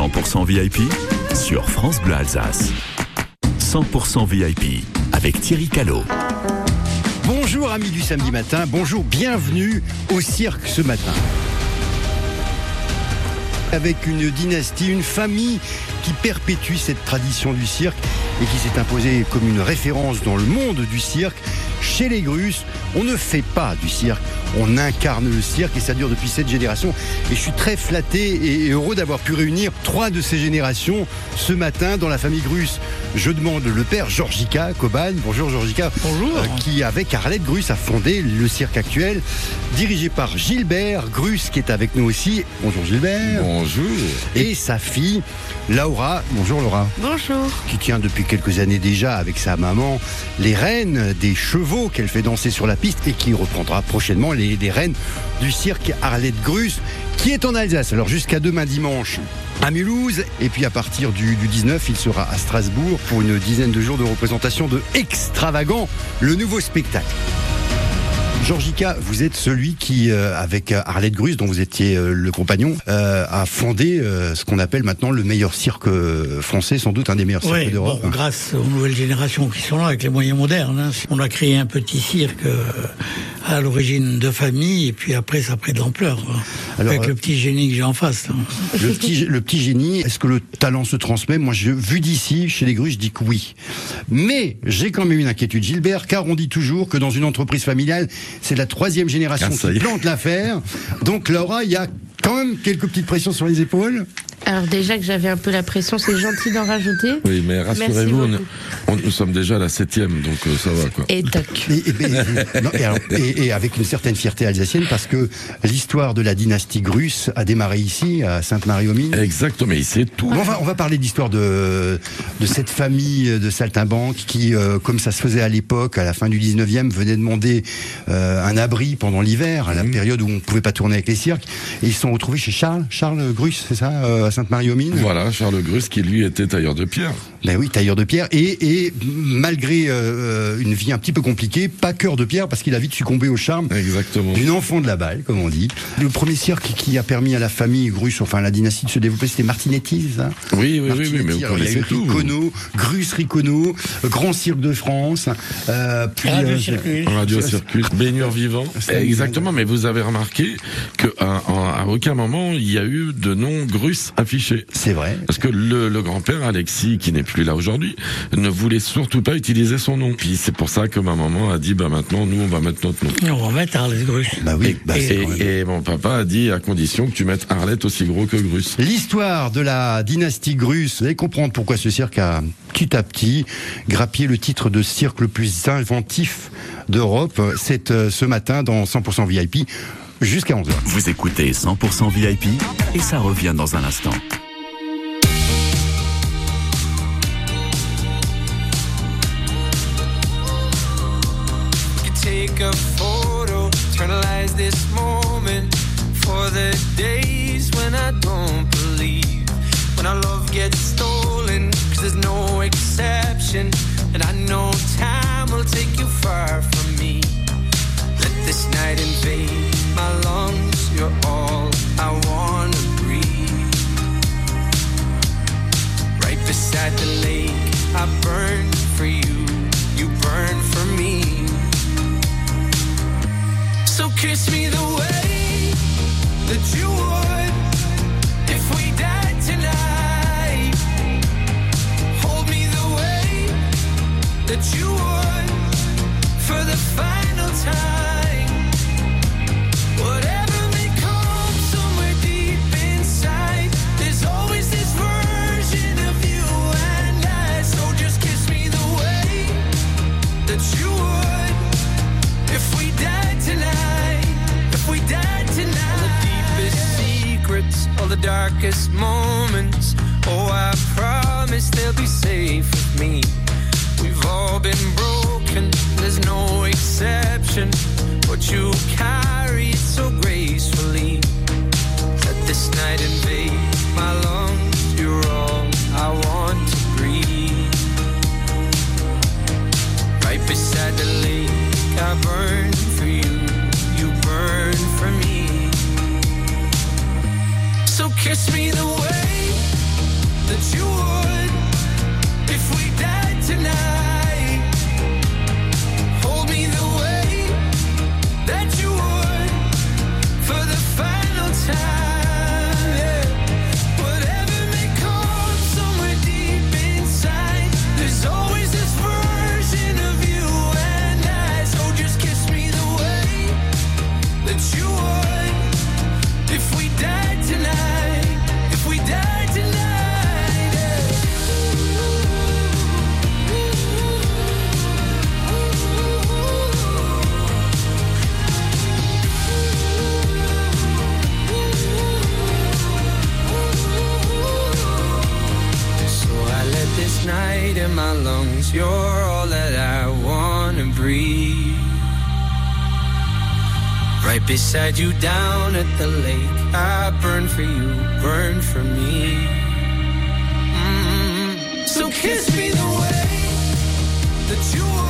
100% VIP sur France Bleu Alsace. 100% VIP avec Thierry Callot. Bonjour amis du samedi matin, bonjour, bienvenue au cirque ce matin. Avec une dynastie, une famille qui perpétue cette tradition du cirque et qui s'est imposée comme une référence dans le monde du cirque. Chez les Grusses, on ne fait pas du cirque, on incarne le cirque et ça dure depuis cette génération. Et je suis très flatté et heureux d'avoir pu réunir trois de ces générations ce matin dans la famille Grusse. Je demande le père Georgica Coban. Bonjour Georgica. Bonjour. Euh, qui, avec Arlette Grusse, a fondé le cirque actuel, dirigé par Gilbert Grusse, qui est avec nous aussi. Bonjour Gilbert. Bonjour. Et sa fille, Laura. Bonjour Laura. Bonjour. Qui tient depuis quelques années déjà avec sa maman les rênes des chevaux qu'elle fait danser sur la piste et qui reprendra prochainement les, les rênes du cirque Arlette Grusse qui est en Alsace. Alors jusqu'à demain dimanche à Mulhouse et puis à partir du, du 19 il sera à Strasbourg pour une dizaine de jours de représentation de Extravagant, le nouveau spectacle. Georgica, vous êtes celui qui, euh, avec euh, Arlette Grus, dont vous étiez euh, le compagnon, euh, a fondé euh, ce qu'on appelle maintenant le meilleur cirque euh, français, sans doute un des meilleurs cirques d'Europe. bon, grâce aux nouvelles générations qui sont là avec les moyens modernes. hein. On a créé un petit cirque euh, à l'origine de famille et puis après ça a pris de l'ampleur. avec le petit génie que j'ai en face. hein. Le petit, le petit génie, est-ce que le talent se transmet? Moi, je, vu d'ici, chez les grues, je dis que oui. Mais j'ai quand même une inquiétude, Gilbert, car on dit toujours que dans une entreprise familiale, c'est la troisième génération Ah, qui plante l'affaire. Donc, Laura, il y a quand même quelques petites pressions sur les épaules. Alors déjà que j'avais un peu la pression, c'est gentil d'en rajouter. Oui, mais rassurez-vous, nous sommes déjà à la septième, donc euh, ça va quoi. Et toc. Et, et- non, et alors- et- et avec une certaine fierté alsacienne, parce que l'histoire de la dynastie Grusse a démarré ici, à Sainte-Marie-aux-Mines. Exactement, mais sait tout. Bon, on, va, on va parler d'histoire de, de cette famille de saltimbanques qui, euh, comme ça se faisait à l'époque, à la fin du 19e, venait demander euh, un abri pendant l'hiver, à la période où on ne pouvait pas tourner avec les cirques. Et ils se sont retrouvés chez Charles, Charles Grusse, c'est ça, euh, à Sainte-Marie-aux-Mines Voilà, Charles Grus qui lui était tailleur de pierre. Ben oui, tailleur de pierre. Et, et malgré euh, une vie un petit peu compliquée, pas cœur de pierre, parce qu'il a vite succombé au charme Exactement. d'une enfant de la balle, comme on dit. Le premier cirque qui a permis à la famille Grusse, enfin à la dynastie de se développer, c'était Martinetti, c'est ça Oui, oui, oui, oui, mais vous Alors, il y a eu connaissez tout. Ricono, Grus Ricono, Grand Cirque de France, euh, puis Radio euh, Circus. Radio Circus, baigneur vivant. Exactement, mais vous avez remarqué à aucun moment il y a eu de nom Grus affiché. c'est vrai. Parce que le, le grand-père Alexis, qui n'est plus là aujourd'hui, ne voulait surtout pas utiliser son nom. Puis c'est pour ça que ma maman a dit, bah maintenant nous on va mettre notre nom. Et on va mettre Arles Grus. Bah oui, bah, et mon papa a dit à condition que tu mettes Arlette aussi gros que Grus. L'histoire de la dynastie Grus, vous allez comprendre pourquoi ce cirque a petit à petit grappillé le titre de cirque le plus inventif d'Europe. C'est euh, ce matin dans 100% VIP jusqu'à 11h. Vous écoutez 100% VIP et ça revient dans un instant. take a photo, eternalize this moment for the days when I don't believe. When our love gets stolen, cause there's no exception. And I know time will take you far from me. Let this night invade my lungs, you're all I wanna breathe. Right beside the lake, I burn for you, you burn for me. So kiss me the way that you would if we died tonight. Hold me the way that you would for the final time. The darkest moments. Oh, I promise they'll be safe with me. We've all been broken, there's no exception. But you carry it so gracefully. Let this night invade my lungs. You're all I want to breathe. Right beside the lake, I burn kiss me the way that you would. My lungs. You're all that I wanna breathe. Right beside you down at the lake. I burn for you, burn for me. Mm. So kiss me the way that you would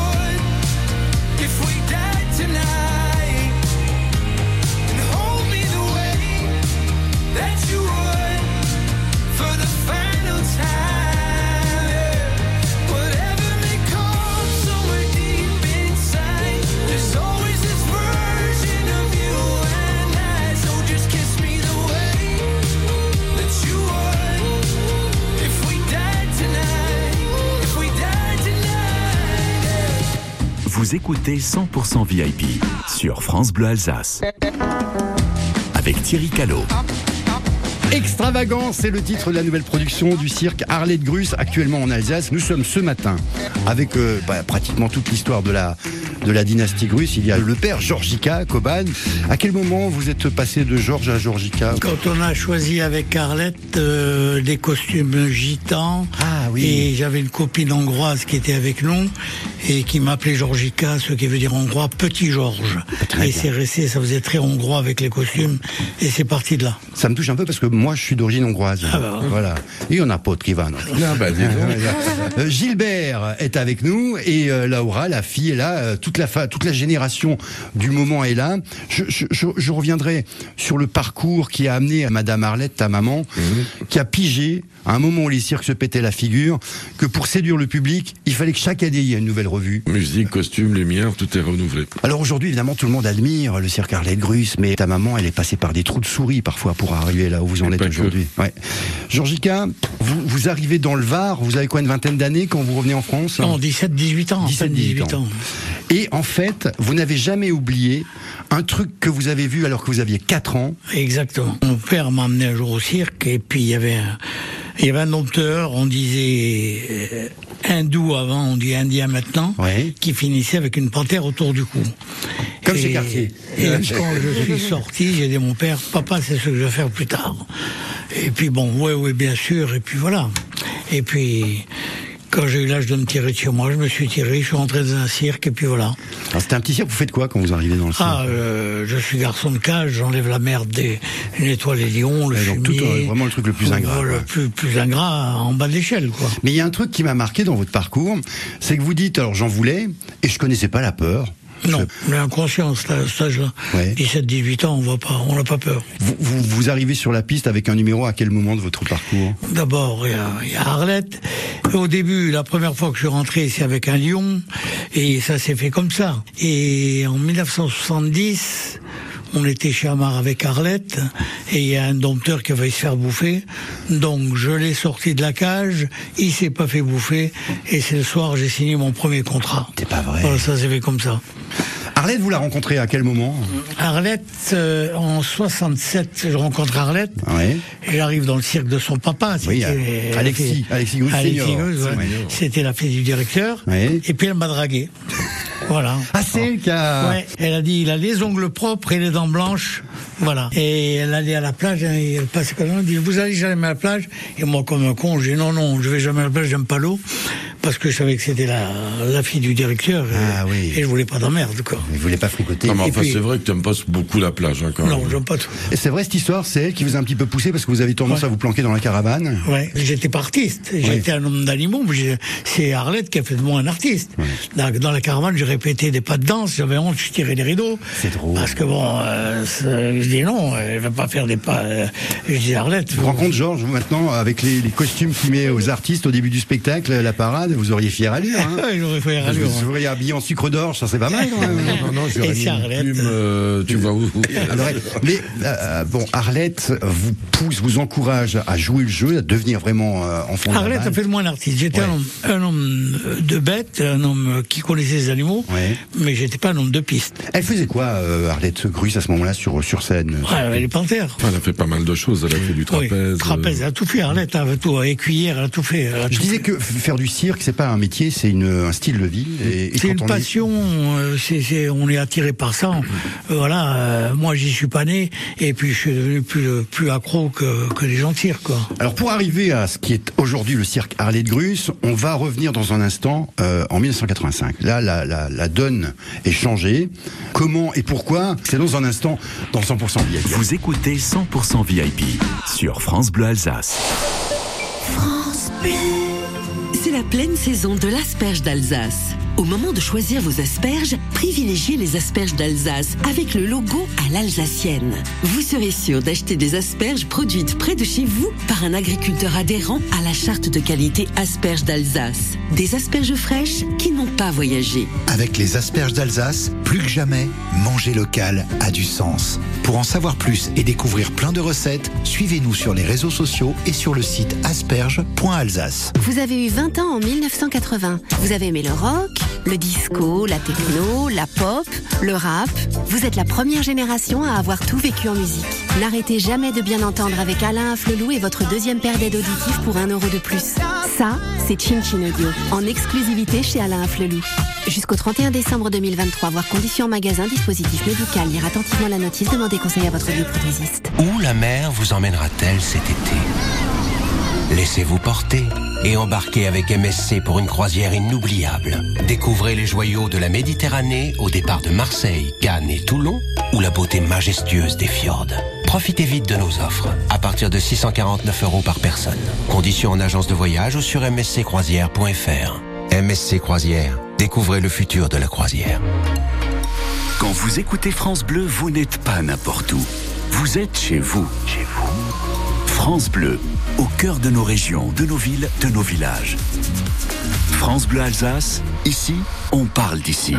Vous écoutez 100% VIP sur France Bleu Alsace. Avec Thierry Callot. Extravagance, c'est le titre de la nouvelle production du cirque Arlette Grus, actuellement en Alsace. Nous sommes ce matin avec euh, bah, pratiquement toute l'histoire de la, de la dynastie Grus. Il y a le père Georgica Coban. À quel moment vous êtes passé de Georges à Georgica? Quand on a choisi avec Arlette euh, des costumes gitans, Ah oui. et j'avais une copine hongroise qui était avec nous et qui m'appelait Georgica, ce qui veut dire hongrois Petit Georges. Très et c'est resté, ça faisait très hongrois avec les costumes, et c'est parti de là. Ça me touche un peu parce que moi je suis d'origine hongroise. Ah bah. Voilà. Et on a pas de qui va. non. Ah bah. Euh, Gilbert est avec nous et euh, Laura, la fille, est là. euh, toute la fa- toute la génération du moment est là. Je, je- je- je reviendrai sur le parcours qui a amené à Madame Arlette, ta maman, qui a pigé à un moment où les cirques se pétaient la figure, que pour séduire le public, il fallait que chaque année il y ait une nouvelle revue. Musique, costume, lumière, tout est renouvelé. Alors aujourd'hui, évidemment, tout le monde admire le cirque Arlette Grus, mais ta maman, elle est passée par des trous de souris parfois pour arriver là où vous en Et êtes aujourd'hui. Ouais. Georgica, vous, vous arrivez dans le Var, vous avez quoi, une vingtaine d'années quand vous revenez en France Non, 17, 18 ans, 17, 18 ans. Et en fait, vous n'avez jamais oublié un truc que vous avez vu alors que vous aviez 4 ans. Exactement. Mon père m'a amené un jour au cirque et puis il y avait un, il y avait un dompteur, on disait euh, hindou avant, on dit indien maintenant, qui finissait avec une panthère autour du cou. Comme Et- chez Cartier. Et quand je suis sorti, j'ai dit à mon père, papa, c'est ce que je vais faire plus tard. Et puis bon, ouais, ouais, bien sûr, et puis voilà. Et puis, quand j'ai eu l'âge de me tirer de chez moi, je me suis tiré, je suis rentré dans un cirque, et puis voilà. Alors c'était un petit cirque, vous faites quoi quand vous arrivez dans le cirque Ah, euh, je suis garçon de cage, j'enlève la merde des, nettoie les lions, le donc tout, fumier. euh, vraiment le truc le plus ingrat, quoi. Le plus, plus ingrat en bas de l'échelle, quoi. Mais il y a un truc qui m'a marqué dans votre parcours, c'est que vous dites, alors j'en voulais, et je connaissais pas la peur. Non, l'inconscience, à cet âge-là. Ouais. 17, 18 ans, on va pas, on n'a pas peur. Vous, vous, vous arrivez sur la piste avec un numéro à quel moment de votre parcours? D'abord, il y, y a Arlette. Au début, la première fois que je suis rentré, c'est avec un lion, et ça s'est fait comme ça. Et en 1970, on était chez Amar avec Arlette, et il y a un dompteur qui avait se faire bouffer. Donc, je l'ai sorti de la cage, il s'est pas fait bouffer, et c'est le soir, j'ai signé mon premier contrat. C'est pas vrai. Voilà, ça s'est fait comme ça. Arlette, vous la rencontrez à quel moment? Arlette, euh, en 67, je rencontre Arlette. Ouais. Et J'arrive dans le cirque de son papa. Oui, c'était- euh, Alexis- Alexis ouais. C'était la fille du directeur. Ouais. Et puis elle m'a dragué. Voilà. Ah, c'est elle qui a... Ouais, elle a dit il a les ongles propres et les dents blanches, voilà. Et elle allait à la plage, hein, et elle passait comme ça, elle dit vous allez jamais à la plage? Et moi comme un con, j'ai dit non non, je vais jamais à la plage, j'aime pas l'eau, parce que je savais que c'était la, la fille du directeur. et- Ah oui. Et je voulais pas d'emmerde quoi. Vous voulez pas fricoter Non, mais Et enfin, puis- c'est vrai que t'aimes pas beaucoup la plage, hein, quand Non, j'aime pas tout. Et c'est vrai cette histoire, c'est elle qui vous a un petit peu poussé parce que vous avez tendance Ouais. à vous planquer dans la caravane? Ouais, j'étais pas artiste, j'étais un homme d'animaux, mais c'est Arlette qui a fait de moi un artiste. Dans, dans la caravane, j'ai répété des pas de danse, j'avais honte, je tirais les rideaux. C'est drôle. Parce que bon, euh, c'est- je dis non, elle va pas faire des pas. euh, Je dis Arlette. Je vous rends compte, Georges, vous maintenant, avec les, les costumes qu'il met aux artistes au début du spectacle, la parade, vous auriez fière allure. Hein J'aurais Parce que rallure. vous seriez habillé en sucre d'orge, ça serait pas mal quand même. Non, non, j'aurais Et mis c'est une Arlette. plume, euh, tu vois où Alors, mais euh, bon, Arlette vous pousse, vous encourage à jouer le jeu, à devenir vraiment euh, enfant de la Arlette a fait de moi un artiste. J'étais Ouais. un, homme, un homme de bête, un homme qui connaissait les animaux, Ouais. mais j'étais pas un homme de piste. Elle faisait quoi, euh, Arlette Grus, à ce moment-là, sur, sur scène? Ouais, elle avait les panthères. Elle a fait pas mal de choses. Elle a fait du Oui, trapèze. trapèze, elle a tout fait. Arlette, elle a tout, écuyère, elle a tout fait. a Je tout disais fait. que faire du cirque, c'est pas un métier, c'est une, un style de vie. Et, et C'est une on est- passion, euh, on est attiré par ça. Euh, voilà, euh, moi j'y suis pas né, et puis je suis devenu plus, plus accro que, que les gens de cirque, quoi. Alors pour arriver à ce qui est aujourd'hui le cirque Arlette Grus, on va revenir dans un instant euh, en 1985. Là, la, la, la donne est changée. Comment et pourquoi C'est dans un instant dans 100% VIP. Vous écoutez 100% VIP sur France Bleu Alsace. C'est la pleine saison de l'asperge d'Alsace. Au moment de choisir vos asperges, privilégiez les asperges d'Alsace avec le logo à l'alsacienne. Vous serez sûr d'acheter des asperges produites près de chez vous par un agriculteur adhérent à la charte de qualité asperges d'Alsace. Des asperges fraîches qui n'ont pas voyagé. Avec les asperges d'Alsace, plus que jamais, manger local a du sens. Pour en savoir plus et découvrir plein de recettes, suivez-nous sur les réseaux sociaux et sur le site asperges.alsace. Vous avez eu 20 ans en 1980. Vous avez aimé le rock, le disco, la techno, la pop, le rap. Vous êtes la première génération à avoir tout vécu en musique. N'arrêtez jamais de bien entendre avec Alain Afflelou et votre deuxième paire d'aides auditives pour un euro de plus. Ça, c'est Chin Chin Audio, en exclusivité chez Alain Afflelou. Jusqu'au 31 décembre 2023, voir conditions magasin, dispositif médical, lire attentivement la notice, demandez conseil à votre bioprothésiste. Où la mer vous emmènera-t-elle cet été? Laissez-vous porter et embarquez avec MSC pour une croisière inoubliable. Découvrez les joyaux de la Méditerranée au départ de Marseille, Cannes et Toulon ou la beauté majestueuse des fjords. Profitez vite de nos offres à partir de 649 euros par personne. Conditions en agence de voyage ou sur msccroisière.fr. MSC Croisière, découvrez le futur de la croisière. Quand vous écoutez France Bleu, vous n'êtes pas n'importe où. Vous êtes chez vous. Chez vous. France Bleu, au cœur de nos régions, de nos villes, de nos villages. France Bleu Alsace, ici, on parle d'ici.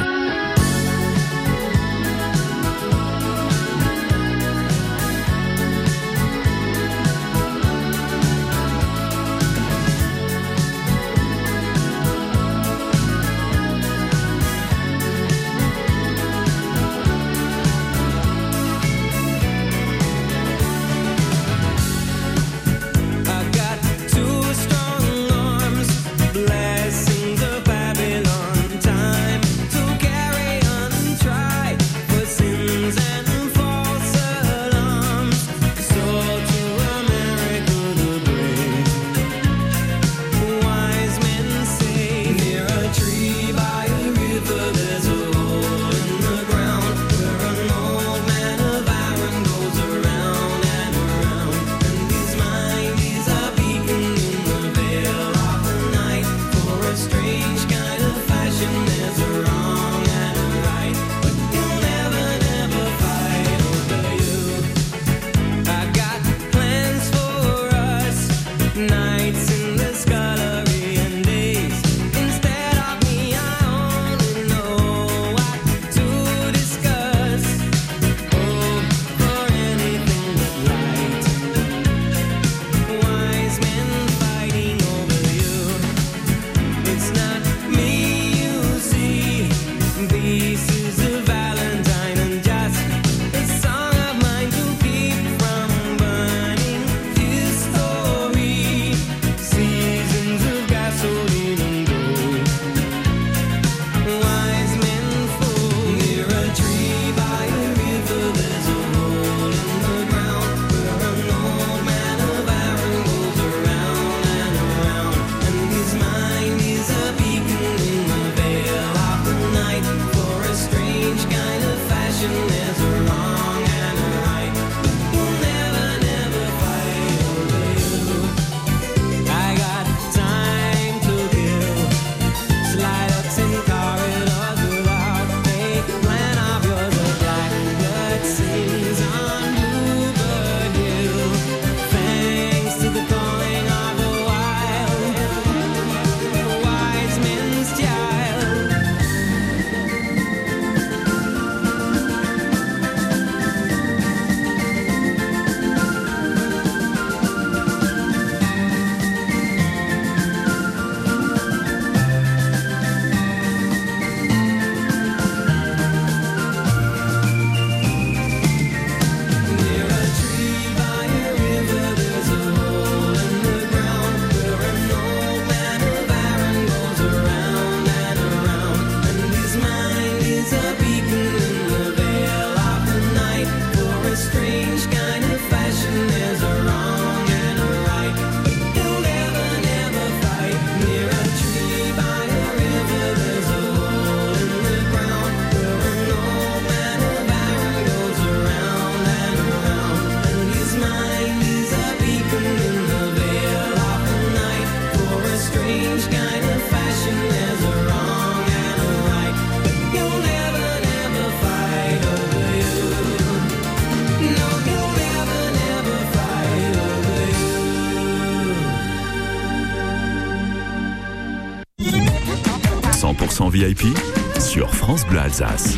VIP sur France Bleu Alsace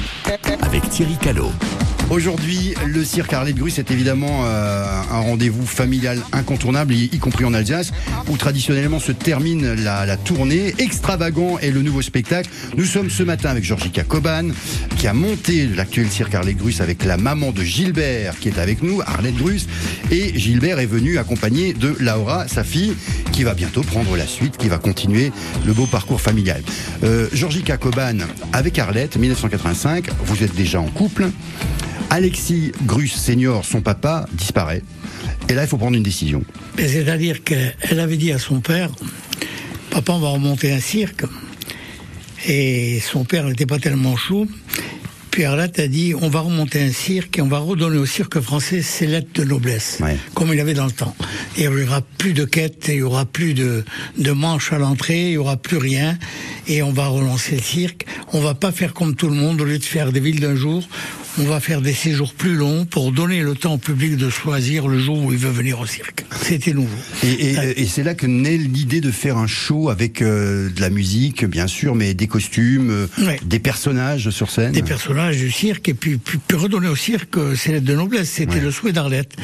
avec Thierry Callot. Aujourd'hui, le cirque Arlette Grus est évidemment euh, un rendez-vous familial incontournable, y, compris en Alsace, où traditionnellement se termine la, tournée. Extravagant est le nouveau spectacle. Nous sommes ce matin avec Georgika Coban, qui a monté l'actuel cirque Arlette Grus avec la maman de Gilbert, qui est avec nous, Arlette Grus. Et Gilbert est venu accompagné de Laura, sa fille, qui va bientôt prendre la suite, qui va continuer le beau parcours familial. Euh, Georgika Coban, avec Arlette, 1985, vous êtes déjà en couple. Alexis Grus senior, son papa, disparaît. Et là, il faut prendre une décision. Mais C'est-à-dire qu'elle avait dit à son père, papa, on va remonter un cirque. Et son père n'était pas tellement chaud. Puis Arlette a dit, on va remonter un cirque et on va redonner au cirque français ses lettres de noblesse, Ouais. comme il avait dans le temps. Et il n'y aura plus de quêtes, il n'y aura plus de, de manches à l'entrée, il n'y aura plus rien. Et on va relancer le cirque. On va pas faire comme tout le monde, au lieu de faire des villes d'un jour, on va faire des séjours plus longs pour donner le temps au public de choisir le jour où il veut venir au cirque. C'était nouveau. Et, et- et c'est là que naît l'idée de faire un show avec euh, de la musique, bien sûr, mais des costumes, euh, Ouais. des personnages sur scène. des personnages du cirque et puis, puis, puis redonner au cirque euh, ses lettres de noblesse. C'était le souhait d'Arlette.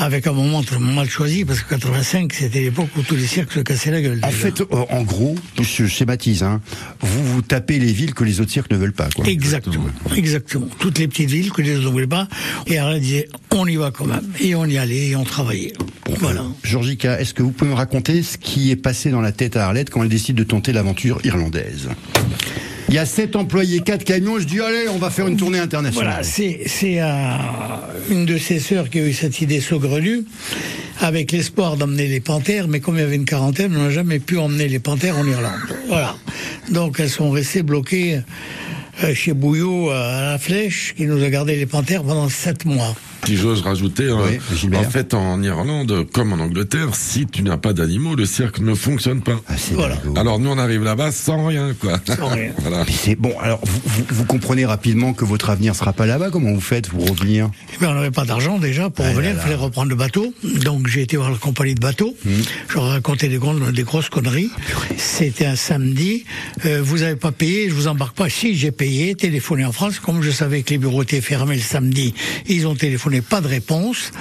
Avec un moment très mal choisi, parce que 85, c'était l'époque où tous les cirques se cassaient la gueule. En déjà. fait, euh, en gros, je schématise, hein, vous vous tapez les villes que les autres cirques ne veulent pas. Quoi. Exactement, exactement. Toutes les petites villes que les autres ne voulaient pas. Et Arlette disait, on y va quand même. Et on y allait et on travaillait. Voilà. Georgika, est-ce que vous pouvez me raconter ce qui est passé dans la tête à Arlette quand elle décide de tenter l'aventure irlandaise? Il y a sept employés, quatre camions. Je dis allez, on va faire une tournée internationale. Voilà, c'est euh, une de ses sœurs qui a eu cette idée saugrenue, avec l'espoir d'emmener les panthères, mais comme il y avait une quarantaine, on n'a jamais pu emmener les panthères en Irlande. Voilà. Donc elles sont restées bloquées euh, chez Bouillot à la Flèche, qui nous a gardé les panthères pendant sept mois. Si j'ose rajouter, hein, Oui, en fait, en Irlande, comme en Angleterre, si tu n'as pas d'animaux, le cirque ne fonctionne pas. Ah, Voilà. Alors nous, on arrive là-bas sans rien, quoi. Sans rien. voilà. C'est bon. Alors, vous, vous- vous comprenez rapidement que votre avenir sera pas là-bas. Comment vous faites pour revenir? Eh bien, on n'avait pas d'argent déjà pour Ah revenir, il fallait reprendre le bateau. Donc j'ai été voir la compagnie de bateau. Je leur ai raconté des, grandes- des grosses conneries. C'était un samedi. Euh, vous avez pas payé, je vous embarque pas. Si j'ai payé, téléphoné en France. Comme je savais que les bureaux étaient fermés le samedi, ils ont téléphoné, pas de réponse.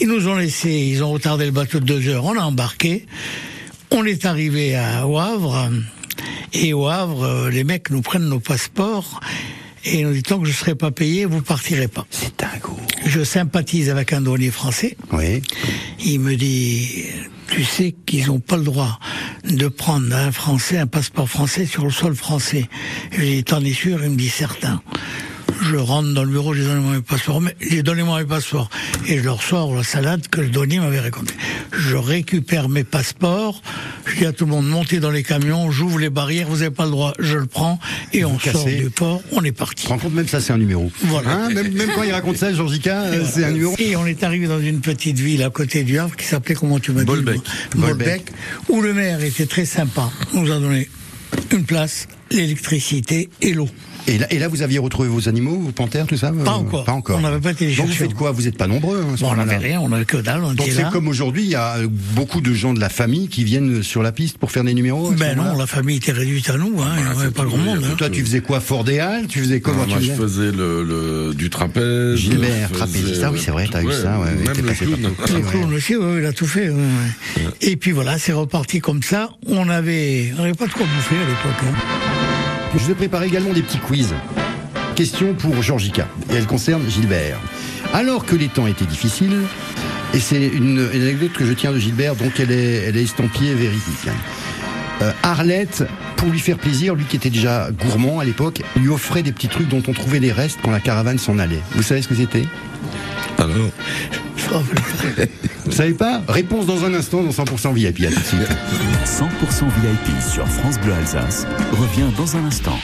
Ils nous ont laissé, ils ont retardé le bateau de deux heures. On a embarqué. On est arrivé à au Havre. Et au Havre, euh, les mecs nous prennent nos passeports. Et nous disent tant que je ne serai pas payé, vous partirez pas. C'est dingo. Je sympathise avec un douanier français. Oui. Il me dit, tu sais qu'ils n'ont pas le droit de prendre un Français, un passeport français sur le sol français. Je lui dis, t'en es sûr? Il me dit, certain. Je rentre dans le bureau, mes passeports. Mais, je dis, donnez-moi mes passeports. Et je leur sors la salade que le douanier m'avait racontée. Je récupère mes passeports. Je dis à tout le monde, montez dans les camions, j'ouvre les barrières, vous n'avez pas le droit. Je le prends et on sort cassez. du port, on est parti. Tu te rends compte, même ça, c'est un numéro. Voilà. Hein, même, même quand il raconte ça, Georgika, euh, c'est un numéro. Et on est arrivé dans une petite ville à côté du Havre qui s'appelait, comment tu m'as dit Bolbec. Bolbec, où le maire était très sympa. On nous a donné une place, l'électricité et l'eau. Et là, et là, vous aviez retrouvé vos animaux, vos panthères, tout ça euh, Pas encore. Pas encore. On n'avait pas été les Donc vous faites quoi Vous n'êtes pas nombreux hein, Bon, on n'avait rien, on n'avait que dalle, on Donc c'est comme aujourd'hui, il y a beaucoup de gens de la famille qui viennent sur la piste pour faire des numéros. Ben non, la famille était réduite à nous, hein, il n'y en avait pas grand monde. hein. Toi, tu faisais quoi Halles Tu faisais comment Alors, moi, tu je faisais faisais le, le- du trapèze. Gilbert, trapéziste. faisais- Ah oui, c'est vrai, t'as eu ça, ouais, même le clown. Le clown aussi, ouais, il a tout fait. Et puis voilà, c'est reparti comme ça. On avait, on n'avait pas de quoi bouffer à l'époque. Je vous ai préparé également des petits quiz. Question pour Georgica, et elle concerne Gilbert. Alors que les temps étaient difficiles, et c'est une, anecdote que je tiens de Gilbert, donc elle est, elle est estampillée véridique. Euh, Arlette, pour lui faire plaisir, lui qui était déjà gourmand à l'époque, lui offrait des petits trucs dont on trouvait des restes quand la caravane s'en allait. Vous savez ce que c'était? Vous savez pas Réponse dans un instant dans 100% VIP. À tout de suite. 100% VIP sur France Bleu Alsace revient dans un instant.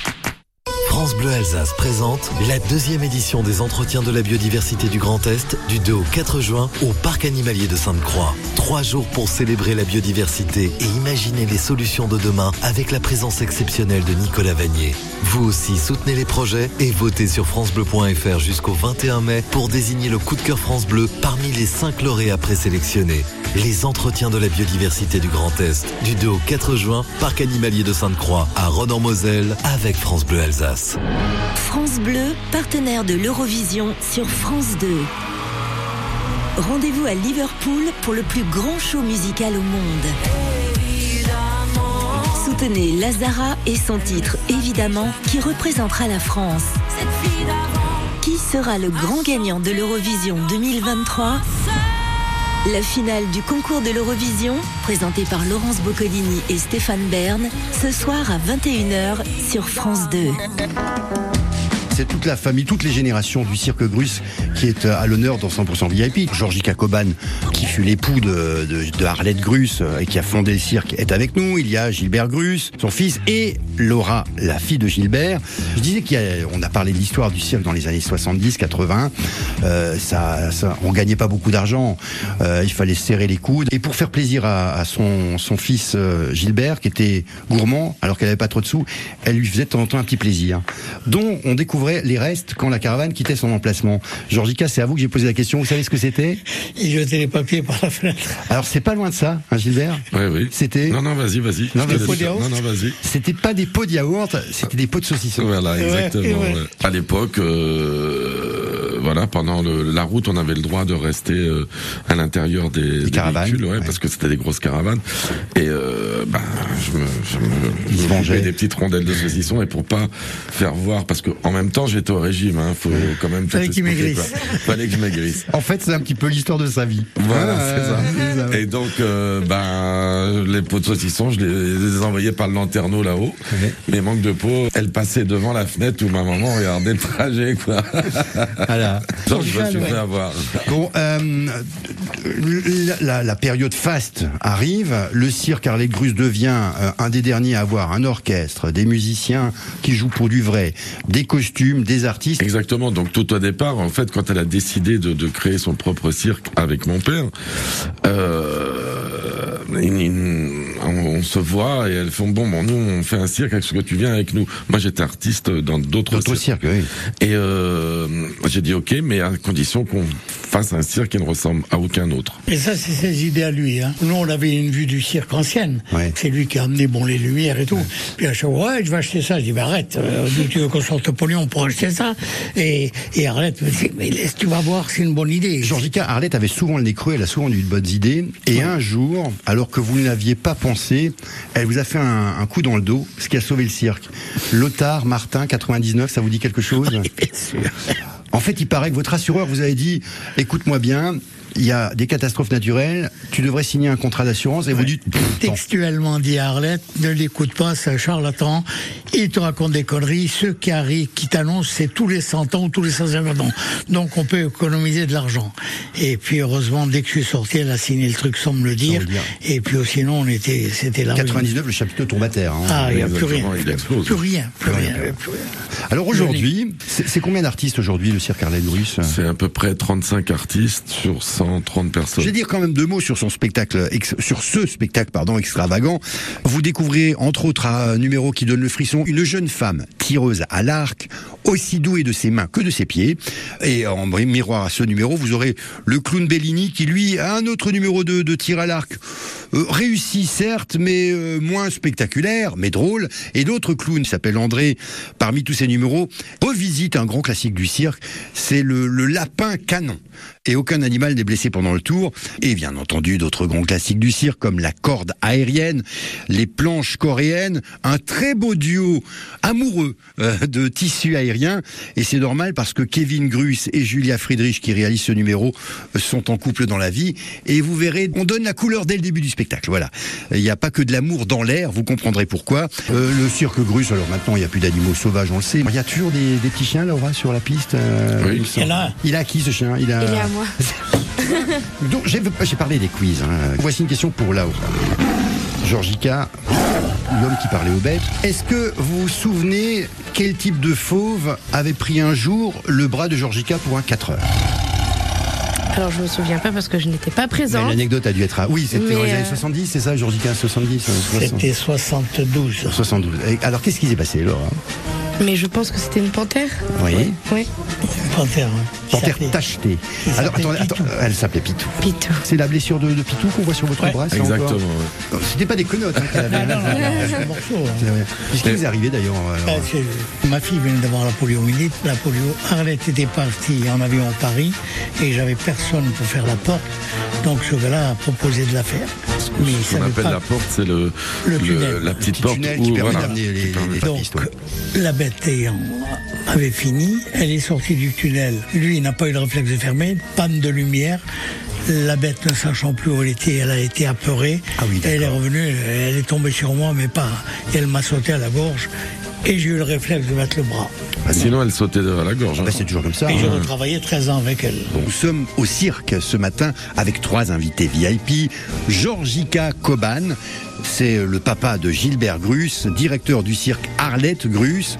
France Bleu Alsace présente la deuxième édition des Entretiens de la biodiversité du Grand Est du 2 au 4 juin au Parc animalier de Sainte-Croix. Trois jours pour célébrer la biodiversité et imaginer les solutions de demain avec la présence exceptionnelle de Nicolas Vanier. Vous aussi soutenez les projets et votez sur francebleu.fr jusqu'au 21 mai pour désigner le coup de cœur France Bleu parmi les 5 lauréats présélectionnés. Les entretiens de la biodiversité du Grand Est, du 2 au 4 juin, Parc animalier de Sainte-Croix, à Ronan-Moselle, avec France Bleu Alsace. France Bleu, partenaire de l'Eurovision sur France 2. Rendez-vous à Liverpool pour le plus grand show musical au monde. Soutenez Lazara et son titre Évidemment qui représentera la France. Qui sera le grand gagnant de l'Eurovision 2023 La finale du concours de l'Eurovision, présentée par Laurence Boccolini et Stéphane Bern, ce soir à 21h sur France 2. C'est toute la famille, toutes les générations du cirque Grus qui est à l'honneur dans 100% VIP. Georgie Cacoban, qui fut l'époux de, de, de Grus euh, et qui a fondé le cirque, est avec nous. Il y a Gilbert Grus, son fils, et Laura, la fille de Gilbert. Je disais qu'on a, parlé de l'histoire du cirque dans les années 70, 80. Euh, ça, on gagnait pas beaucoup d'argent. Euh, il fallait serrer les coudes. Et pour faire plaisir à, son, fils euh, Gilbert, qui était gourmand, alors qu'elle avait pas trop de sous, elle lui faisait de temps en temps un petit plaisir, dont on découvrait les restes quand la caravane quittait son emplacement. Georgica, c'est à vous que j'ai posé la question. Vous savez ce que c'était Il jetait les papiers par la fenêtre. Alors c'est pas loin de ça, hein, Gilbert. Oui, oui. C'était. Non, non, vas-y, vas-y. Non, vas-y. C'était pas des pots de yaourt, c'était des pots de saucisson. Voilà, exactement. ouais. ouais. À l'époque, euh, voilà, pendant le- la route, on avait le droit de rester euh, à l'intérieur des, des caravanes, véhicules, ouais, parce que c'était des grosses caravanes. Et euh, ben, je me, je me, je me des petites rondelles de saucisson et pour pas faire voir, parce que en même temps, j'étais au régime, hein, faut quand même. Fallait qu'il maigrisse. Fallait que je maigrisse. En fait, c'est un petit peu l'histoire de sa vie. Voilà, c'est ça. Et donc, euh, ben, les pots de saucisson, je les, les envoyais par le lanterneau là-haut. Mais manque de peau, elle passait devant la fenêtre où ma maman regardait le trajet, quoi. Voilà. Donc, je me suis fait avoir. Bon, euh, la, période faste arrive. Le cirque Arlette Grus devient euh, un des derniers à avoir un orchestre, des musiciens qui jouent pour du vrai, des costumes, des artistes. Exactement. Donc tout au départ, en fait, quand elle a décidé de, de créer son propre cirque avec mon père, euh, on, on se voit et elles font bon, bon, nous on fait un cirque avec ce que tu viens avec nous. Moi j'étais artiste dans d'autres cirques, oui. Et euh, j'ai dit ok, mais à condition qu'on fasse un cirque qui ne ressemble à aucun autre. Et ça, c'est ses idées à lui. Hein. Nous, on avait une vue du cirque ancienne. C'est lui qui a amené bon, les lumières et tout. Puis à chaque fois, ouais, je vais acheter ça. Je dis, bah, arrête, euh, d'où tu veux qu'on sorte au pognon pour acheter ça? Et, et Arlette me dit, mais laisse, tu vas voir, c'est une bonne idée. Georgica Arlette avait souvent le nez creux, elle a souvent eu de bonnes idées. Et un jour, alors que vous ne l'aviez pas pensé, elle vous a fait un, un coup dans le dos, ce qui a sauvé le cirque. Lothar Martin, 99, ça vous dit quelque chose En fait, il paraît que votre assureur vous avait dit, écoute-moi bien, il y a des catastrophes naturelles, tu devrais signer un contrat d'assurance et vous dites. Textuellement dit à Arlette, ne l'écoute pas, c'est un charlatan. Il te raconte des conneries. Ceux qui arrivent, qui t'annoncent, c'est tous les 100 ans ou tous les 150 ans. Donc on peut économiser de l'argent. Et puis heureusement, dès que je suis sorti, elle a signé le truc sans me le dire. Et puis oh, sinon, on était, c'était là. 99, le chapiteau tombe à terre. hein. Ah, il n'y a plus rien. il explose. Plus rien, plus rien. Alors aujourd'hui, c'est combien d'artistes aujourd'hui le cirque Arlette Grus C'est à peu près 35 artistes sur 130 personnes. Je vais dire quand même deux mots sur ce spectacle extravagant. Vous découvrez entre autres un numéro qui donne le frisson une jeune femme tireuse à l'arc, aussi douée de ses mains que de ses pieds. Et en miroir à ce numéro, vous aurez le clown Bellini qui lui a un autre numéro de, de tir à l'arc euh, réussi certes, mais euh, moins spectaculaire, mais drôle. Et d'autres clowns, s'appelle André, parmi tous ces numéros, revisite un grand classique du cirque, c'est le, le lapin canon. Et aucun animal n'est blessé pendant le tour. Et bien entendu, d'autres grands classiques du cirque, comme la corde aérienne, les planches coréennes, un très beau duo amoureux euh, de tissu aérien. Et c'est normal parce que Kevin Grus et Julia Friedrich, qui réalisent ce numéro, euh, sont en couple dans la vie. Et vous verrez, on donne la couleur dès le début du spectacle. Voilà. Il n'y a pas que de l'amour dans l'air, vous comprendrez pourquoi. Euh, le cirque Grus, alors maintenant, il n'y a plus d'animaux sauvages, on le sait. Il y a toujours des, des petits chiens, Laura, sur la piste. euh, Oui. il. Il a. Il a qui ce chien? Il a. Il est à moi. Donc, j'ai j'ai parlé des quiz. hein. Voici une question pour Laura. Georgica, l'homme qui parlait aux bêtes. Est-ce que vous vous souvenez quel type de fauve avait pris un jour le bras de Georgica pour un 4 heures Alors je me souviens pas parce que je n'étais pas Mais présente. L'anecdote a dû être à... Oui, c'était dans les euh, années 70, c'est ça, Georgica 70 euh, 60. C'était 72. 72. Et alors, qu'est-ce qui s'est passé, Laura? Mais je pense que c'était une panthère. Oui. Oui. Panthère. Panthère tachetée. Alors, attendez, attends, elle s'appelait Pitou. Pitou. C'est la blessure de, de Pitou qu'on voit sur votre Ouais. bras Exactement. ouais. C'était pas des connotes hein, qu'elle avait. Ah, non, non, non, c'est un morceau. hein. C'est vrai. Qu'est-ce qui vous est arrivé d'ailleurs Ah, alors c'est- Ma fille venait d'avoir la poliomyélite. La polio, Arlette était partie en avion à Paris et j'avais personne pour faire la porte. Donc ce gars-là a proposé de la faire. Ce qu'on appelle pas. la porte, c'est le, Le le- tunnel. la petite Petit porte tunnel où qui permet voilà, d'amener les, les, Donc, pistes, ouais. Avait fini, elle est sortie du tunnel. Lui, il n'a pas eu le réflexe de fermer, panne de lumière. La bête ne sachant plus où elle était, elle a été apeurée. Ah oui, elle est revenue, elle est tombée sur moi, mais pas. Elle m'a sauté à la gorge et j'ai eu le réflexe de mettre le bras. Ah, Sinon, elle sautait à la gorge. Ah bah, hein. c'est toujours comme ça. Et j'ai hein. retravaillé 13 ans avec elle. Nous sommes au cirque ce matin avec trois invités VIP. Georgica Coban, c'est le papa de Gilbert Grus, directeur du cirque Arlette Grus.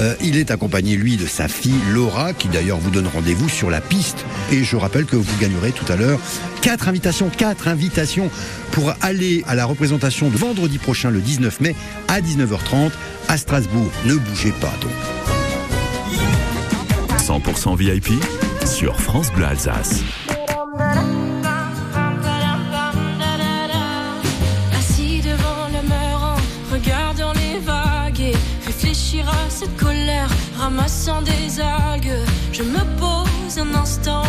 Euh, il est accompagné, lui, de sa fille Laura, qui d'ailleurs vous donne rendez-vous sur la piste. Et je rappelle que vous gagnerez tout à l'heure quatre invitations, quatre invitations pour aller à la représentation de vendredi prochain, le 19 mai, à 19h30 à Strasbourg. Ne bougez pas donc. 100% VIP sur France Bleu Alsace. Ramassant des algues. Je me pose un instant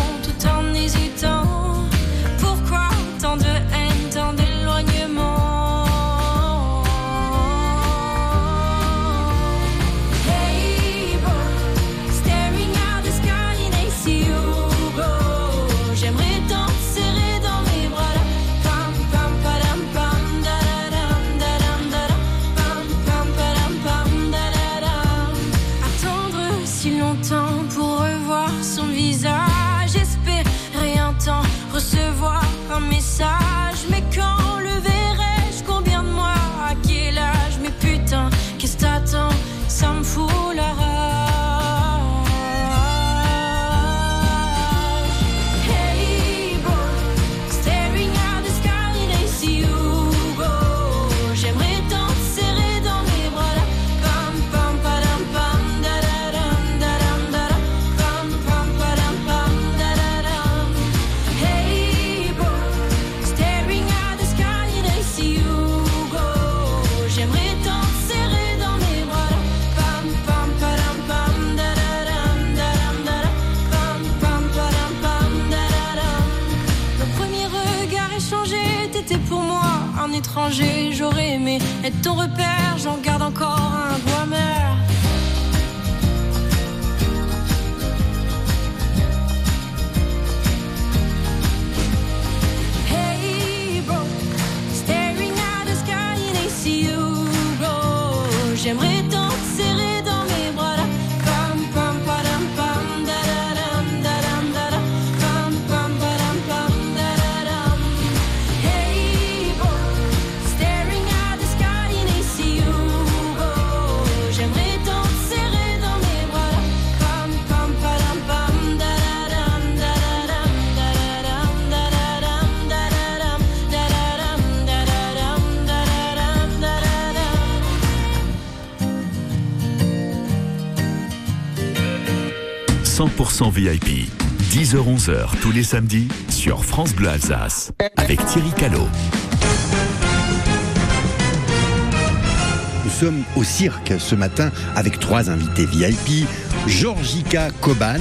100% VIP. 10h-11h tous les samedis sur France Bleu Alsace avec Thierry Callot. Nous sommes au cirque ce matin avec trois invités VIP. Georgica Coban,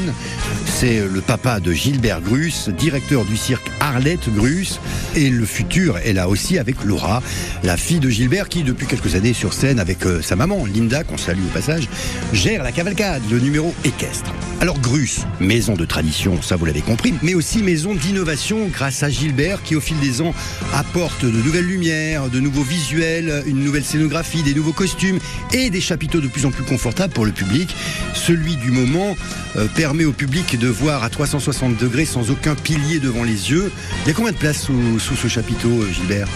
c'est le papa de Gilbert Grus, directeur du cirque Arlette Grus. Et le futur est là aussi avec Laura, la fille de Gilbert qui depuis quelques années sur scène avec euh, sa maman Linda, qu'on salue au passage, gère la cavalcade, le numéro équestre. Alors Grus, maison de tradition, ça vous l'avez compris, mais aussi maison d'innovation grâce à Gilbert qui au fil des ans apporte de nouvelles lumières, de nouveaux visuels, une nouvelle scénographie, des nouveaux costumes et des chapiteaux de plus en plus confortables pour le public. Celui du moment euh, permet au public de voir à 360 degrés sans aucun pilier devant les yeux. Il y a combien de places sous, ce chapiteau, euh, Gilbert?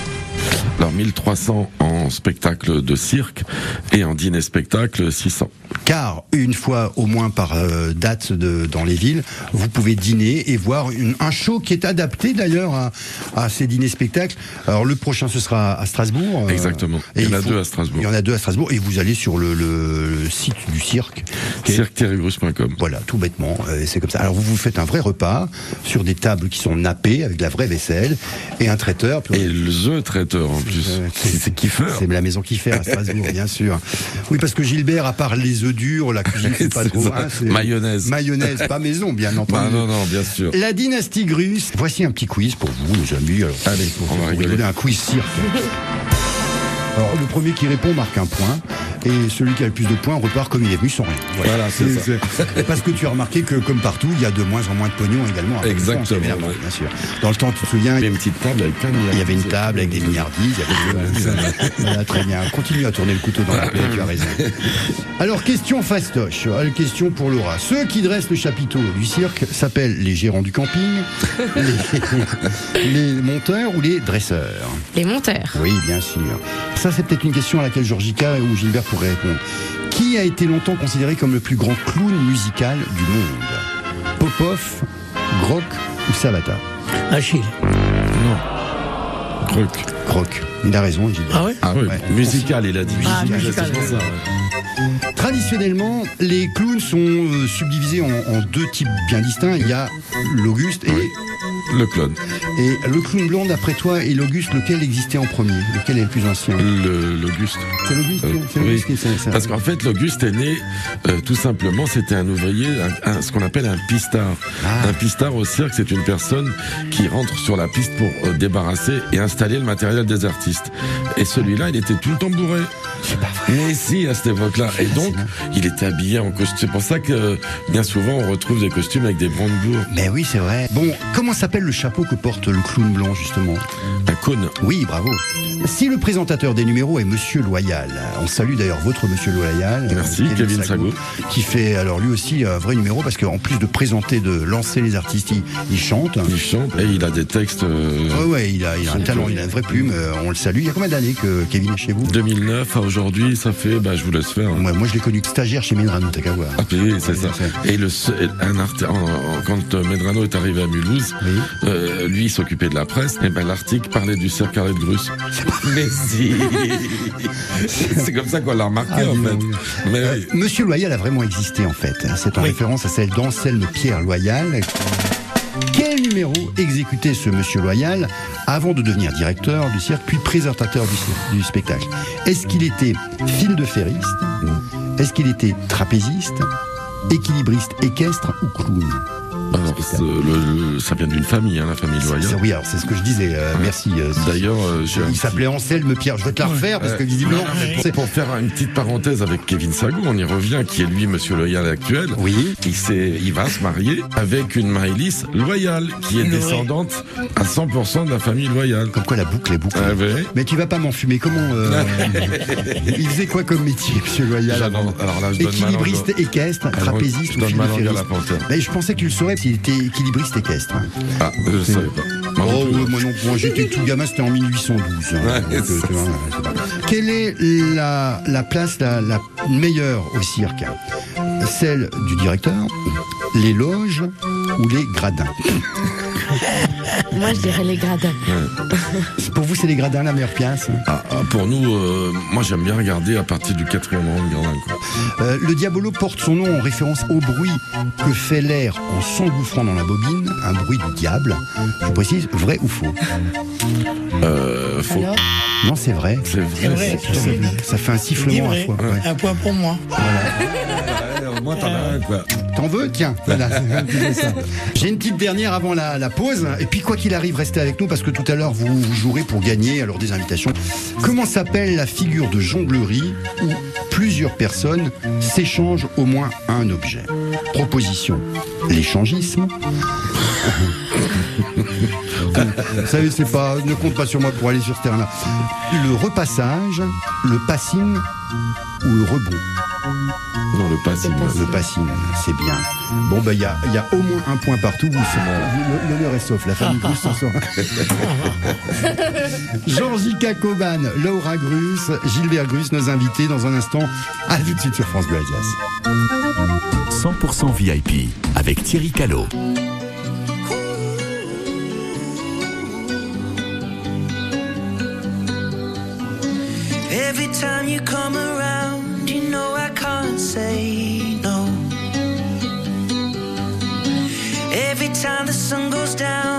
Alors 1300 en spectacle de cirque et en dîner spectacle 600. Car une fois au moins par euh, date de, dans les villes, vous pouvez dîner et voir une- un show qui est adapté d'ailleurs à, à ces dîners-spectacles. Alors le prochain, ce sera à Strasbourg. euh, Exactement. et Il y en a faut- deux à Strasbourg. Il y en a deux à Strasbourg et vous allez sur le, le- le site du cirque. Cirque-grus.com. Voilà, tout bêtement, euh, c'est comme ça. Alors vous vous faites un vrai repas sur des tables qui sont nappées avec de la vraie vaisselle et un traiteur. Et le traiteur en plus. C'est kiffeur. C'est la maison qui fait à Strasbourg, bien sûr. Oui, parce que Gilbert, à part les œufs durs, la cuisine, c'est pas trop. hein, Mayonnaise. Mayonnaise, pas maison, bien entendu. Bah, non, non, bien sûr. La dynastie Grus. Voici un petit quiz pour vous, les amis. Alors, Allez, pour, on va rigoler, un quiz cirque. Alors, le premier qui répond marque un point, et celui qui a le plus de points repart comme il est venu sans rien. Voilà, c'est ça. Parce que tu as remarqué que, comme partout, il y a de moins en moins de pognon également. Exactement, France, évidemment, ouais. bien sûr. Dans le temps, tu te souviens, Il y a une petite table avec plein de il y avait une table avec des milliardises. il y avait- Voilà, très bien. Continue à tourner le couteau dans la plaie, tu as raison. Alors, question fastoche. Question pour Laura. Ceux qui dressent le chapiteau du cirque s'appellent les gérants du camping, les, les monteurs ou les dresseurs? Les monteurs. Oui, bien sûr. Ça, c'est peut-être une question à laquelle Georgica ou Gilbert pourraient répondre. Qui a été longtemps considéré comme le plus grand clown musical du monde? Popov, Grock ou Savata Achille. Croc. Croc. Il a raison, Gilbert. Ah ouais Ah oui, Ouais. musical, il a dit. Ah, Musical, musical, c'est pour ouais. ça. ouais. Traditionnellement, les clowns sont euh, subdivisés en, en deux types bien distincts. Il y a l'Auguste et, Le clone. et le clown blanc, d'après toi, et l'Auguste, lequel existait en premier? Lequel est le plus ancien? Le- L'Auguste. C'est l'Auguste Euh, C'est oui. l'Auguste qui est ça, ça. Parce qu'en fait, l'Auguste est né, euh, tout simplement, c'était un ouvrier, un- un- ce qu'on appelle un pistard. Ah. Un pistard au cirque, c'est une personne qui rentre sur la piste pour euh, débarrasser et installer le matériel des artistes. Et celui-là, il était tout le temps bourré. Mais si, à cette époque-là. Et donc, il était habillé en costume. C'est pour ça que, bien souvent, on retrouve des costumes avec des brandebourgs. Mais oui, c'est vrai. Bon, comment s'appelle le chapeau que porte le clown blanc, justement? Un Oui, bravo. Si le présentateur des numéros est Monsieur Loyal, on salue d'ailleurs votre Monsieur Loyal. Merci, euh, Kevin Sago. Qui fait alors lui aussi un vrai numéro parce qu'en plus de présenter, de lancer les artistes, il, il chante. Il chante et il a des textes. euh, Ouais, ouais, il a, il a un talent, il a une vraie plume, euh, on le salue. Il y a combien d'années que Kevin est chez vous? 2009 à aujourd'hui, ça fait, bah, je vous laisse faire. Ouais, Moi, je l'ai connu stagiaire chez Medrano, t'as qu'à voir. Ah, oui, c'est ça. Et le un en- quand euh, Medrano est arrivé à Mulhouse, Oui. euh, lui il s'occupait de la presse. Et ben l'article parlait du cirque Arlette Grus. Mais si, c'est comme ça qu'on l'a remarqué Ah, en fait. Mais Euh, oui. Monsieur Loyal a vraiment existé en fait. C'est en Oui. référence à celle d'Anselme Pierre Loyal. Quel numéro exécutait ce Monsieur Loyal avant de devenir directeur du cirque puis présentateur du, spectacle? Est-ce qu'il était fil de ferriste Est-ce qu'il était trapéziste Équilibriste équestre ou clown? Alors, c'est, le- le- ça vient d'une famille, hein, la famille C'est- Loyal. Oui, alors c'est ce que je disais. euh, merci. euh, D'ailleurs, euh, il petit- s'appelait Anselme Pierre. Je vais te la refaire parce que visiblement. Non, pour, pour faire une petite parenthèse avec Kevin Sago, on y revient, qui est lui Monsieur Loyal actuel. Oui. Il, s'est- il va se marier avec une Maëlys Loyal, qui est descendante à 100% de la famille Loyal. Comme quoi la boucle est bouclée. Ah, ouais. Mais tu vas pas m'en fumer. Comment euh, Il faisait quoi comme métier, Monsieur Loyal alors là, je Équilibriste équestre, Alors, trapéziste je ou donne à la panthère. Mais je pensais que tu le saurais s'il était équilibriste équestre. Ah, je savais pas. Moi non Oh, ouais, moi non. Moi, j'étais tout gamin, c'était en 1812. hein. Ouais, Donc, euh, tu vois, Quelle est la, la place la, la meilleure au cirque Celle du directeur, les loges ou les gradins? Moi, je dirais les gradins. Pour vous, c'est les gradins la meilleure pièce Ah, ah, pour nous, euh, moi j'aime bien regarder à partir du quatrième rang de Gardin. Quoi. Euh, le Diabolo porte son nom en référence au bruit que fait l'air en s'engouffrant dans la bobine, un bruit du diable. Je précise, vrai ou faux Euh. Alors Non, c'est vrai. C'est vrai. vrai, c'est- c'est vrai. Ça fait un sifflement à fois. ouais. Un point pour moi. Ouais, au moins t'en as un, quoi. T'en veux Tiens, voilà. J'ai une petite dernière avant la, pause. Et puis, quoi qu'il arrive, restez avec nous parce que tout à l'heure, vous, vous, jouerez pour gagner alors des invitations. Comment s'appelle la figure de jonglerie où plusieurs personnes s'échangent au moins un objet? Proposition l'échangisme. Vous savez, c'est pas. Ne compte pas sur moi pour aller sur ce terrain-là. Le repassage, le passing ou le rebond? Non, le passing. Le passing, c'est bien. Bon, ben, il y a, y a, au moins un point partout. Vous, l'honneur est sauf. La famille Grus s'en sort. Georgica Coban, Laura Grus, Gilbert Grus, nos invités dans un instant. À tout de suite sur France Bleu 100% VIP avec Thierry Callot. say no. Every time the sun goes down.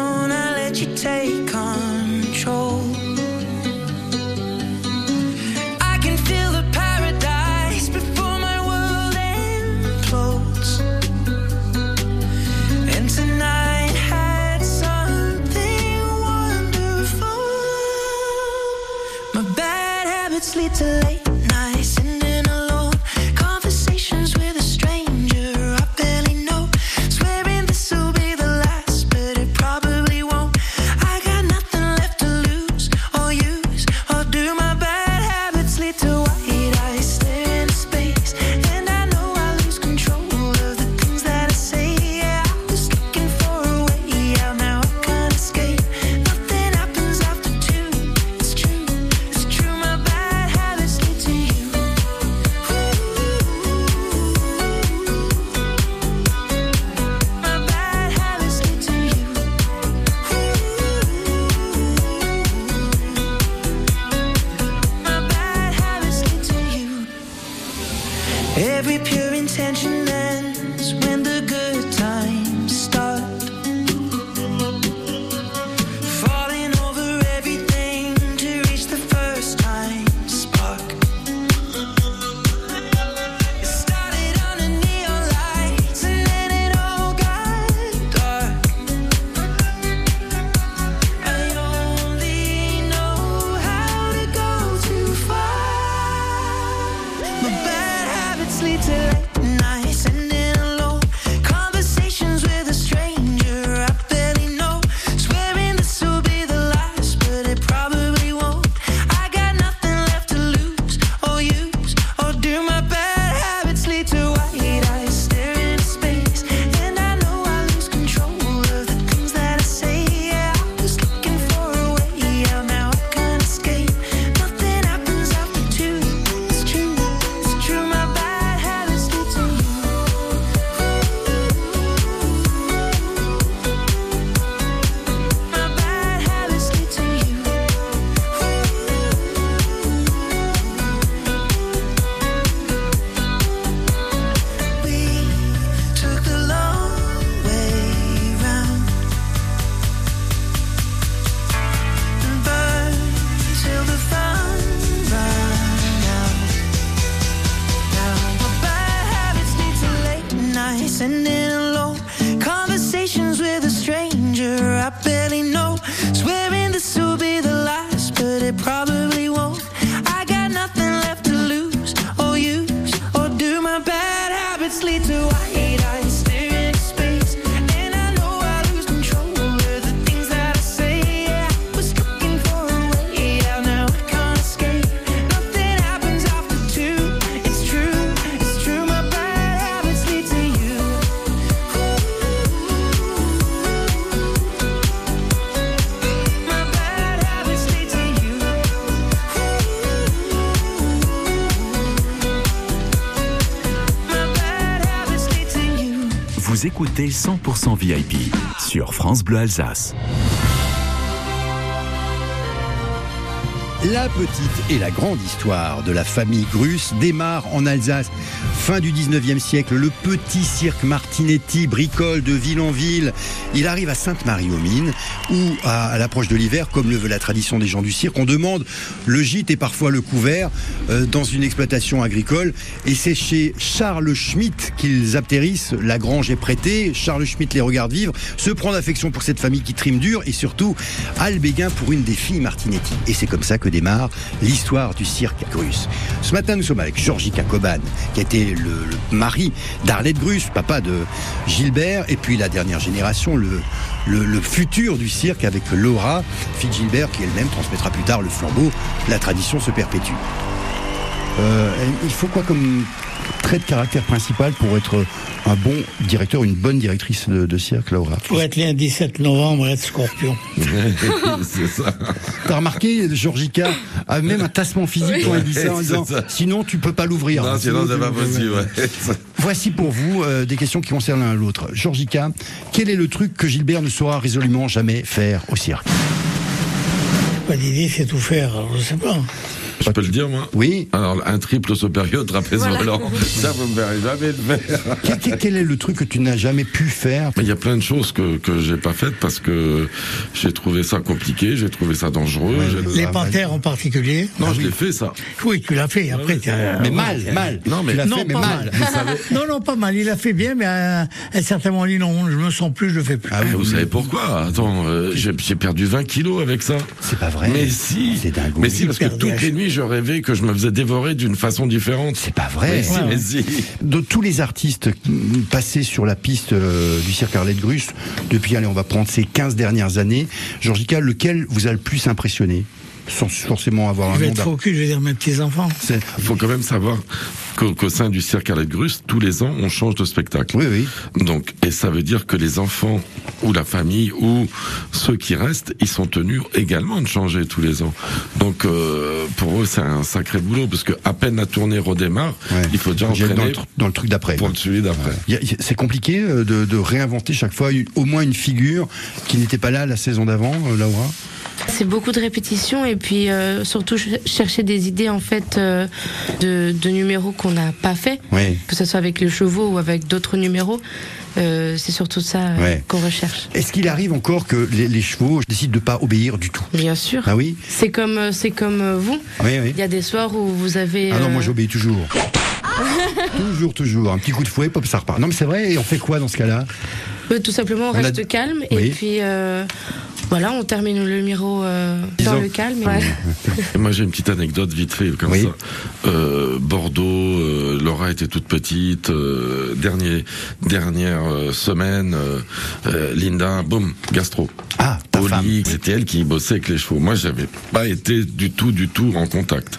100% VIP sur France Bleu Alsace. La petite et la grande histoire de la famille Grus démarre en Alsace. Fin du 19e siècle, le petit cirque Martinetti bricole de ville en ville. Il arrive à Sainte-Marie-aux-Mines où, à, l'approche de l'hiver, comme le veut la tradition des gens du cirque, on demande le gîte et parfois le couvert euh, dans une exploitation agricole. Et c'est chez Charles Schmitt qu'ils atterrissent. La grange est prêtée. Charles Schmitt les regarde vivre, se prend d'affection pour cette famille qui trime dur et surtout Albéguin pour une des filles Martinetti. Et c'est comme ça que l'histoire du cirque Grus. Ce matin, nous sommes avec Georgie Cacoban, qui été le, le mari d'Arlette Grus, papa de Gilbert, et puis la dernière génération, le futur du cirque avec Laura, fille de Gilbert, qui elle-même transmettra plus tard le flambeau. La tradition se perpétue. Euh, il faut quoi comme trait de caractère principal pour être un bon directeur, une bonne directrice de, de cirque, Laura Pour être le 17 novembre et être scorpion. c'est ça. T'as remarqué, Georgica a même un tassement physique quand elle dit ça en disant ça. sinon tu peux pas l'ouvrir. Non, sinon c'est pas possible. ouais. Voici pour vous euh, des questions qui concernent l'un l'autre. Georgica, quel est le truc que Gilbert ne saura résolument jamais faire au cirque? Pas d'idée, c'est tout faire, alors je sais pas. Je peux le dire, moi Oui. Alors, un triple saut période, trapèze Voilà. volant, ça, vous me verrez jamais le faire. quel, quel- quel est le truc que tu n'as jamais pu faire Mais il y a plein de choses que, que j'ai pas faites parce que j'ai trouvé ça compliqué, j'ai trouvé ça dangereux. Ouais, Les Ah, panthères en particulier. Non, je l'ai fait, ça. Oui, tu l'as fait. Après, Mais mal, mal. Non, mais- tu l'as Non, fait, mais pas mal. mal. non, non, pas mal. Il a fait bien, mais à un certain moment, il dit non, je me sens plus, je le fais plus. Ah oui, Vous savez pourquoi? Attends, euh, j'ai j'ai perdu 20 kilos avec ça. C'est pas vrai. Mais si, C'est dingue. mais si, parce que toutes les nuits, je rêvais que je me faisais dévorer d'une façon différente. C'est pas vrai. Mais si, mais si. De tous les artistes passés sur la piste euh, du cirque Arlette Grus, depuis, allez, on va prendre ces 15 dernières années, Georgica, lequel vous a le plus impressionné? Sans forcément avoir Je un vais nom être d'art- focus, je vais dire mes petits-enfants. C'est- Il faut quand même savoir qu'au sein du cirque Arlette Grus, tous les ans, on change de spectacle. Oui, oui. Donc, et ça veut dire que les enfants ou la famille ou ceux qui restent, ils sont tenus également de changer tous les ans. Donc, euh, pour eux, c'est un sacré boulot parce que à peine la tournée redémarre, Ouais. il faut déjà dans entraîner le, dans le truc d'après. pour le suivi d'après. C'est compliqué euh, de, de réinventer chaque fois une- au moins une figure qui n'était pas là la saison d'avant, euh, Laura? C'est beaucoup de répétitions et puis euh, surtout ch- chercher des idées en fait euh, de, de numéros qu'on n'a pas fait, Oui. que ce soit avec les chevaux ou avec d'autres numéros. Euh, c'est surtout ça euh, Ouais. qu'on recherche. Est-ce qu'il arrive encore que les, les chevaux décident de pas obéir du tout? Bien sûr. Ah oui? C'est comme euh, c'est comme vous. Oui, oui. Il y a des soirs où vous avez. Ah non, moi j'obéis toujours. toujours, toujours. Un petit coup de fouet, pop, ça repart. Non, mais c'est vrai, et on fait quoi dans ce cas-là? Tout simplement on, On a- reste calme Oui. et puis euh, voilà on termine le numéro euh, dans le calme. moi, j'ai une petite anecdote vite fait comme Oui. ça. Euh, Bordeaux, euh, Laura était toute petite. euh, dernier, dernière euh, semaine, Linda, boum, gastro. Ah, ta c'était elle qui bossait avec les chevaux. Moi, j'avais pas été du tout, du tout en contact.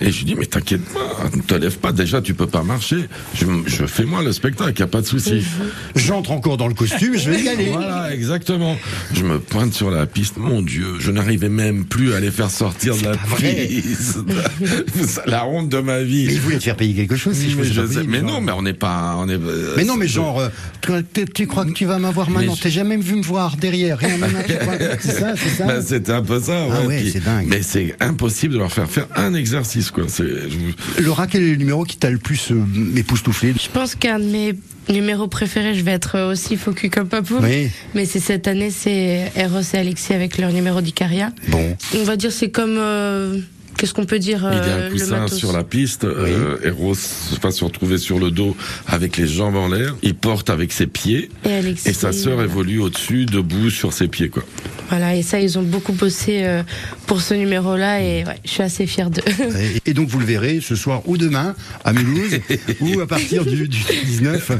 Et je lui dis, mais t'inquiète pas, ne te lève pas. Déjà, tu peux pas marcher. Je, je fais moi le spectacle, y a pas de souci. J'entre encore dans le costume, je vais y aller. Voilà, exactement. Je me pointe sur la piste. Mon Dieu, je n'arrivais même plus à les faire sortir de la. C'est la honte de ma vie. Mais il voulait te faire payer quelque chose, si je mais, je sais- mais genre. non, mais on n'est pas, on est. Mais non, mais genre, euh, tu, crois que tu vas m'avoir maintenant je- T'as jamais vu me voir derrière, rien C'est ça, c'est ça Ben, c'était un peu ça. Ah ouais, Puis- c'est dingue. Mais c'est impossible de leur faire faire un exercice, quoi. Laura, quel est le numéro qui t'a le plus euh, époustouflé? Je pense qu'un de mes numéros préférés, je vais être aussi focus comme Papou. Oui. Mais c'est cette année, c'est Eros et Alexis avec leur numéro d'Icaria. Bon. On va dire c'est comme euh, qu'est-ce qu'on peut dire Il y a euh, un le coussin sur la piste. Euh, Eros va se retrouver sur le dos avec les jambes en l'air. Il porte avec ses pieds. Et Alexis. Et sa sœur voilà. évolue au-dessus, debout sur ses pieds, quoi. Voilà, et ça, ils ont beaucoup bossé euh, pour ce numéro-là et ouais, je suis assez fière d'eux. Et, donc vous le verrez ce soir ou demain à Mulhouse ou à partir du, du 19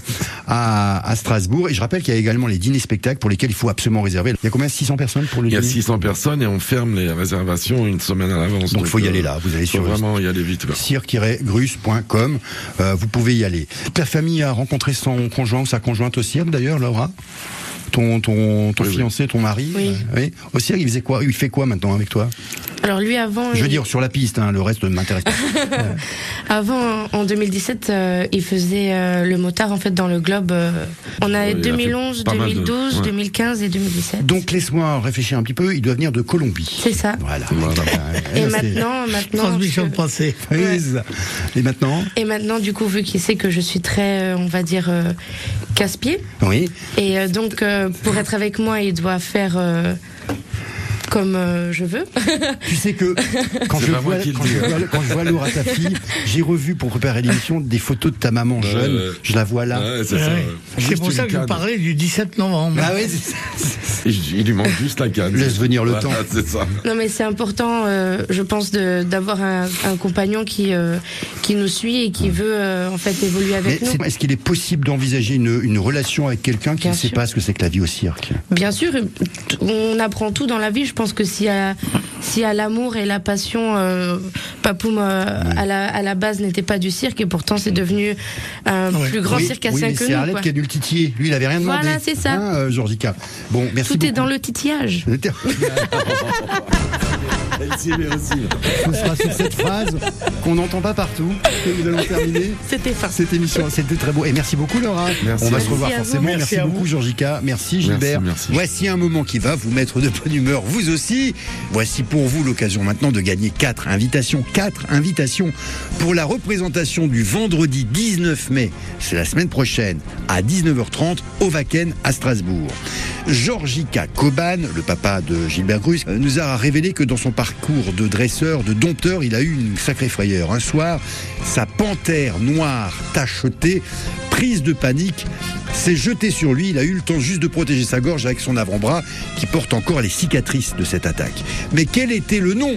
à, à Strasbourg. Et je rappelle qu'il y a également les dîners spectacles pour lesquels il faut absolument réserver. Il y a combien? 600 personnes pour le Il y a dîner? 600 personnes et on ferme les réservations une semaine à l'avance. Donc, faut y aller là, vous allez sur le- vraiment y aller vite. cirque-grus.com. Euh, vous pouvez y aller. Ta famille a rencontré son conjoint ou sa conjointe au cirque d'ailleurs, Laura? Ton, ton, ton Oui, oui. fiancé, ton mari Oui. euh, Au cirque, il faisait quoi Il fait quoi maintenant avec toi? Alors lui, avant, Je veux il- dire sur la piste, hein, le reste ne m'intéresse pas. avant en 2017, euh, il faisait euh, le motard en fait dans le globe. euh, on a Ouais, il a fait 2011, pas mal de- 2012, ouais. 2015 et 2017. Donc laisse-moi réfléchir un petit peu, il doit venir de Colombie. C'est ça. Voilà. Voilà. Et maintenant, maintenant, Transmission de. Oui, c'est ça. Et maintenant? Et maintenant, du coup, vu qu'il sait que je suis très, euh, on va dire, euh, casse-pied, Oui. et euh, donc euh, pour être avec moi, il doit faire euh, comme euh, je veux. Tu sais que quand je, vois, quand, je vois, quand je vois Laura, ta fille, j'ai revu pour préparer l'émission des photos de ta maman jeune. ouais. Je la vois là. Ouais, c'est Ouais. pour ça que je parlais du 17 novembre. Ah ouais, ça. Il lui manque juste la canne. Laisse venir le Voilà, temps. Ça. Non mais c'est important, euh, je pense, d'avoir un, un compagnon qui euh, qui nous suit et qui veut euh, en fait évoluer Mais avec nous. est-ce qu'il est possible d'envisager une, une relation avec quelqu'un qui Bien ne sait pas ce que c'est que la vie au cirque Bien sûr, on apprend tout dans la vie. Je pense que s'il y a, s'il y a l'amour et la passion, euh, Papoum euh, à, la, à la base n'était pas du cirque et pourtant c'est devenu un Ouais. plus grand oui, circassien oui, que c'est. Arlette quoi. qui a dû le titiller. Lui, il avait rien demandé. Voilà, c'est ça. Hein, euh, Georgica. Bon, merci Tout est dans le titillage. Ce sera sur cette phrase qu'on n'entend pas partout que nous allons terminer C'était fin. cette émission. C'était très beau. Et merci beaucoup, Laura. Merci. On va se revoir forcément. Merci, Merci beaucoup. Georgica. Merci, Gilbert. merci. Voici un moment qui va vous mettre de bonne humeur, vous aussi. Voici pour vous l'occasion maintenant de gagner quatre invitations. Quatre invitations pour la représentation du vendredi 19 mai. C'est la semaine prochaine à 19h30 au Wacken à Strasbourg. Georgica Coban, le papa de Gilbert Grus, nous a révélé que dans son parcours de dresseur, de dompteur, il a eu une sacrée frayeur. Un soir, sa panthère noire tachetée, prise de panique, s'est jetée sur lui. Il a eu le temps juste de protéger sa gorge avec son avant-bras qui porte encore les cicatrices de cette attaque. Mais quel était le nom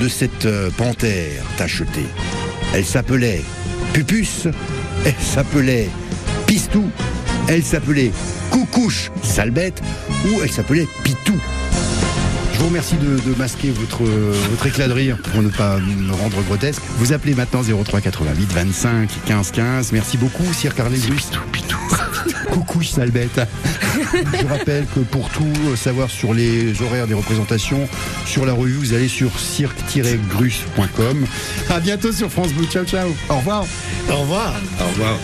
de cette euh, panthère tachetée? Elle s'appelait Pupus, elle s'appelait Pistou, elle s'appelait Coucouche, sale bête, ou elle s'appelait Pitou. Vous remercie de, de masquer votre, votre éclat de rire pour ne pas me rendre grotesque. Vous appelez maintenant 03 88 25 15 15. Merci beaucoup, Cirque Arlès Pitou, Pitou. Coucouche, sale bête. Je rappelle que pour tout euh, savoir sur les horaires des représentations, sur la revue, vous allez sur cirque-grus.com. À bientôt sur France Bleu. Ciao, ciao. Au revoir. Au revoir. Au revoir.